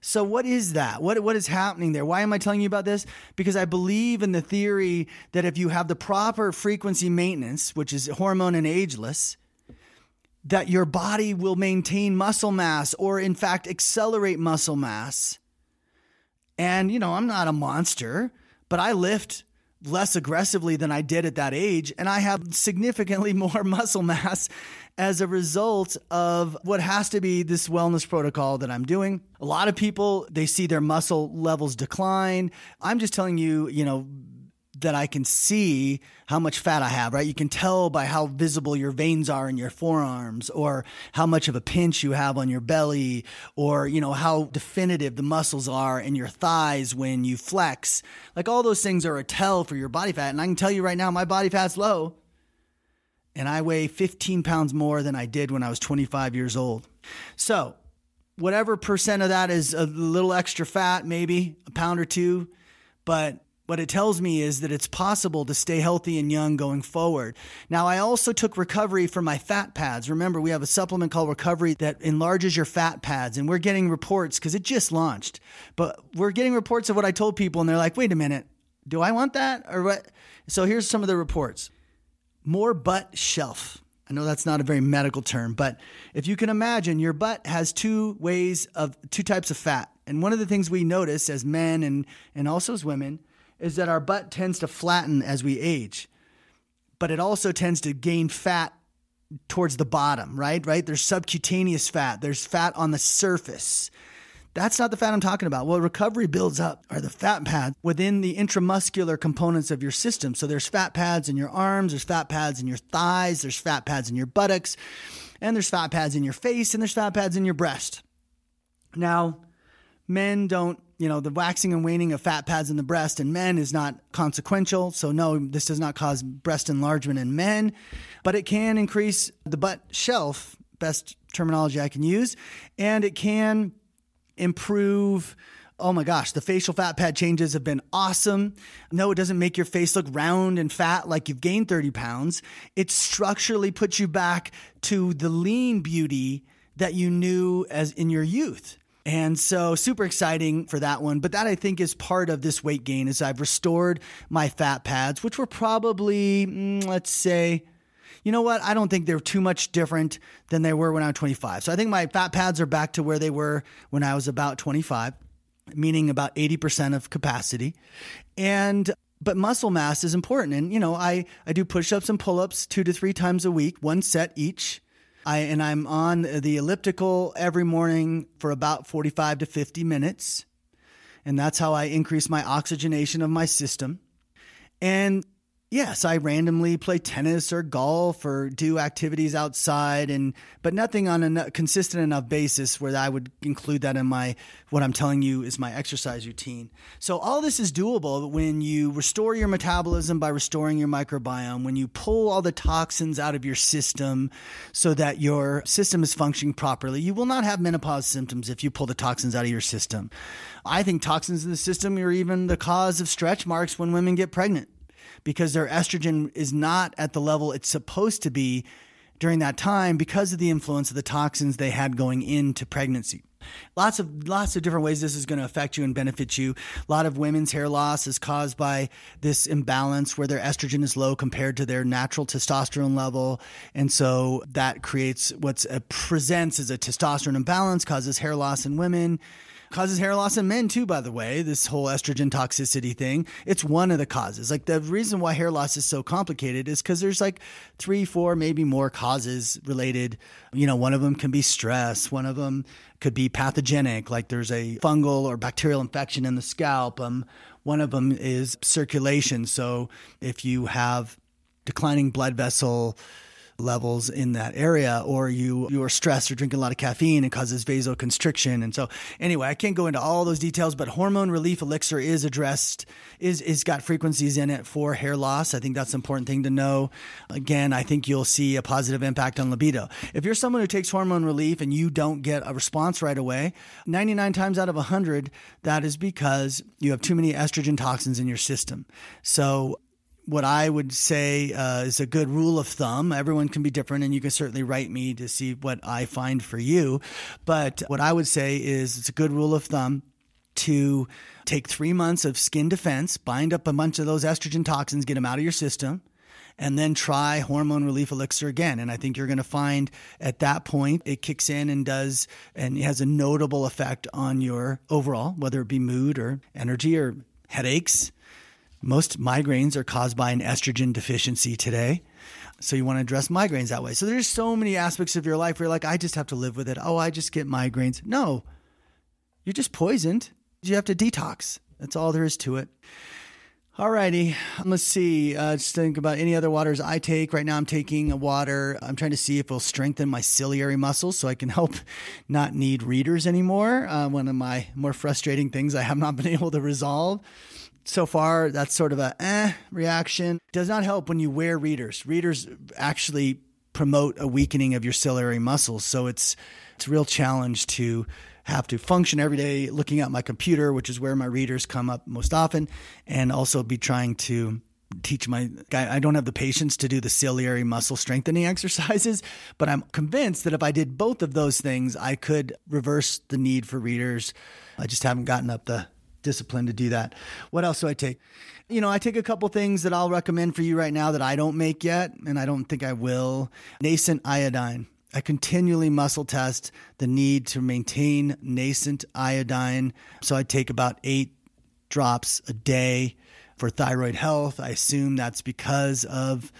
So what is that? What what is happening there? Why am I telling you about this? Because I believe in the theory that if you have the proper frequency maintenance, which is hormone and ageless, that your body will maintain muscle mass or in fact accelerate muscle mass. And you know, I'm not a monster, but I lift less aggressively than I did at that age and I have significantly more muscle mass as a result of what has to be this wellness protocol that I'm doing. A lot of people, they see their muscle levels decline. I'm just telling you, you know, that I can see how much fat I have, right? You can tell by how visible your veins are in your forearms or how much of a pinch you have on your belly or, you know, how definitive the muscles are in your thighs when you flex. Like all those things are a tell for your body fat. And I can tell you right now, my body fat's low and I weigh 15 pounds more than I did when I was 25 years old. So, whatever percent of that is a little extra fat, maybe a pound or two, but what it tells me is that it's possible to stay healthy and young going forward. Now, I also took recovery for my fat pads. Remember, we have a supplement called Recovery that enlarges your fat pads, and we're getting reports because it just launched. But we're getting reports of what I told people, and they're like, wait a minute, do I want that? Or what? So here's some of the reports more butt shelf. I know that's not a very medical term, but if you can imagine, your butt has two ways of two types of fat. And one of the things we notice as men and, and also as women is that our butt tends to flatten as we age, but it also tends to gain fat towards the bottom, right? Right? There's subcutaneous fat, there's fat on the surface. That's not the fat I'm talking about. What recovery builds up are the fat pads within the intramuscular components of your system. So there's fat pads in your arms, there's fat pads in your thighs, there's fat pads in your buttocks, and there's fat pads in your face, and there's fat pads in your breast. Now, men don't, you know, the waxing and waning of fat pads in the breast in men is not consequential. So, no, this does not cause breast enlargement in men, but it can increase the butt shelf, best terminology I can use, and it can improve. Oh my gosh, the facial fat pad changes have been awesome. No, it doesn't make your face look round and fat like you've gained 30 pounds. It structurally puts you back to the lean beauty that you knew as in your youth. And so super exciting for that one. But that I think is part of this weight gain is I've restored my fat pads, which were probably, mm, let's say, you know what? I don't think they're too much different than they were when I was 25. So I think my fat pads are back to where they were when I was about 25, meaning about 80% of capacity. And but muscle mass is important. And you know, I I do push-ups and pull-ups 2 to 3 times a week, one set each. I and I'm on the elliptical every morning for about 45 to 50 minutes. And that's how I increase my oxygenation of my system. And yes, I randomly play tennis or golf or do activities outside, and but nothing on a consistent enough basis where I would include that in my what I'm telling you is my exercise routine. So all this is doable when you restore your metabolism by restoring your microbiome, when you pull all the toxins out of your system so that your system is functioning properly. You will not have menopause symptoms if you pull the toxins out of your system. I think toxins in the system are even the cause of stretch marks when women get pregnant because their estrogen is not at the level it's supposed to be during that time because of the influence of the toxins they had going into pregnancy. Lots of lots of different ways this is going to affect you and benefit you. A lot of women's hair loss is caused by this imbalance where their estrogen is low compared to their natural testosterone level, and so that creates what's a, presents as a testosterone imbalance, causes hair loss in women causes hair loss in men too by the way this whole estrogen toxicity thing. It's one of the causes. Like the reason why hair loss is so complicated is because there's like three four maybe more causes related. You know one of them can be stress one of them could be pathogenic like there's a fungal or bacterial infection in the scalp um, one of them is circulation. So if you have declining blood vessel levels in that area, or you you are stressed or drinking a lot of caffeine, it causes vasoconstriction. And so, anyway, I can't go into all those details, but hormone relief elixir is addressed is is got frequencies in it for hair loss. I think that's an important thing to know. Again, I think you'll see a positive impact on libido. If you're someone who takes hormone relief and you don't get a response right away, 99 times out of 100, that is because you have too many estrogen toxins in your system. So what I would say uh, is a good rule of thumb. Everyone can be different, and you can certainly write me to see what I find for you. But what I would say is it's a good rule of thumb to take three months of skin defense, bind up a bunch of those estrogen toxins, get them out of your system, and then try hormone relief elixir again. And I think you're going to find at that point it kicks in and does and has a notable effect on your overall, whether it be mood or energy or headaches most migraines are caused by an estrogen deficiency today. So you want to address migraines that way. So there's so many aspects of your life where you're like, I just have to live with it. Oh, I just get migraines. No, you're just poisoned. You have to detox. That's all there is to it. Alrighty, let's see. Uh, just think about any other waters I take. Right now, I'm taking a water. I'm trying to see if it'll strengthen my ciliary muscles so I can help not need readers anymore. Uh, one of my more frustrating things I have not been able to resolve so far, that's sort of a eh reaction. Does not help when you wear readers. Readers actually promote a weakening of your ciliary muscles. So it's it's a real challenge to have to function every day looking at my computer, which is where my readers come up most often, and also be trying to teach my guy I don't have the patience to do the ciliary muscle strengthening exercises, but I'm convinced that if I did both of those things, I could reverse the need for readers. I just haven't gotten up the discipline to do that. What else do I take? You know, I take a couple things that I'll recommend for you right now that I don't make yet, and I don't think I will. Nascent iodine. I continually muscle test the need to maintain nascent iodine. So I take about eight drops a day for thyroid health. I assume that's because of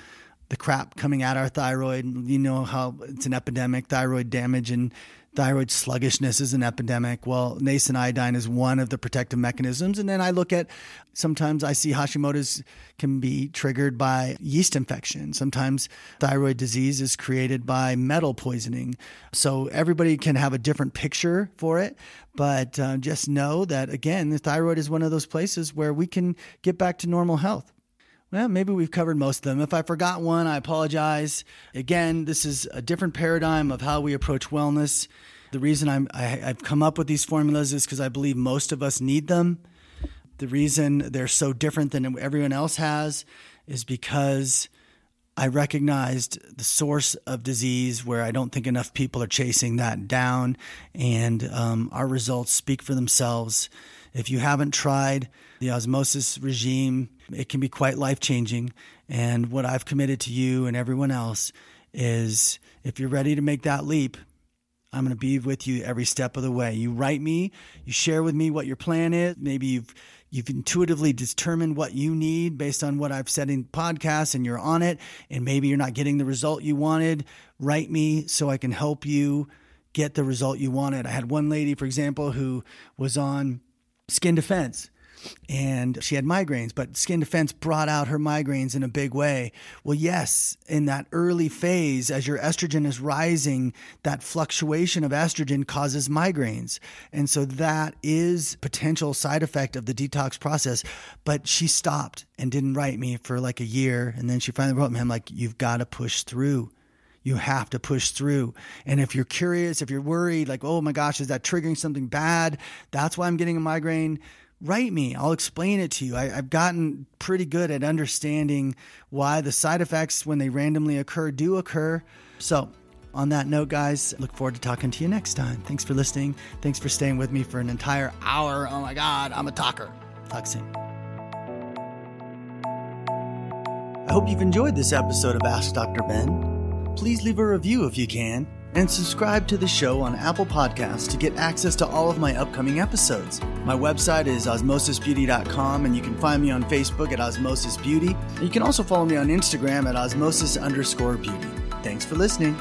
the crap coming at our thyroid. You know how it's an epidemic, thyroid damage and thyroid sluggishness is an epidemic. Well, nascent iodine is one of the protective mechanisms. And then I look at sometimes I see Hashimoto's can be triggered by yeast infection. Sometimes thyroid disease is created by metal poisoning. So everybody can have a different picture for it. But uh, just know that, again, the thyroid is one of those places where we can get back to normal health. Well, maybe we've covered most of them. If I forgot one, I apologize. Again, this is a different paradigm of how we approach wellness. The reason I'm, I, have come up with these formulas is because I believe most of us need them. The reason they're so different than everyone else has is because I recognized the source of disease where I don't think enough people are chasing that down, and um, our results speak for themselves. If you haven't tried the osmosis regime, it can be quite life changing. And what I've committed to you and everyone else is if you're ready to make that leap, I'm going to be with you every step of the way. You write me, you share with me what your plan is. Maybe you've you've intuitively determined what you need based on what I've said in podcasts and you're on it and maybe you're not getting the result you wanted. Write me so I can help you get the result you wanted. I had one lady, for example, who was on skin defense and she had migraines, but Skin Defense brought out her migraines in a big way. Well, yes, in that early phase, as your estrogen is rising, that fluctuation of estrogen causes migraines. And so that is potential side effect of the detox process. But she stopped and didn't write me for like a year. And then she finally wrote me, I'm like, you've got to push through you have to push through. And if you're curious, if you're worried, like, oh my gosh, is that triggering something bad? That's why I'm getting a migraine. Write me. I'll explain it to you. I, have gotten pretty good at understanding why the side effects, when they randomly occur, do occur. So, on that note, guys, look forward to talking to you next time. Thanks for listening. Thanks for staying with me for an entire hour. Oh my God, I'm a talker. Talk soon. I hope you've enjoyed this episode of Ask Dr. Ben. Please leave a review if you can and subscribe to the show on Apple Podcasts to get access to all of my upcoming episodes. My website is osmosisbeauty.com, and you can find me on Facebook at Osmosis Beauty. You can also follow me on Instagram at osmosis underscore beauty. Thanks for listening.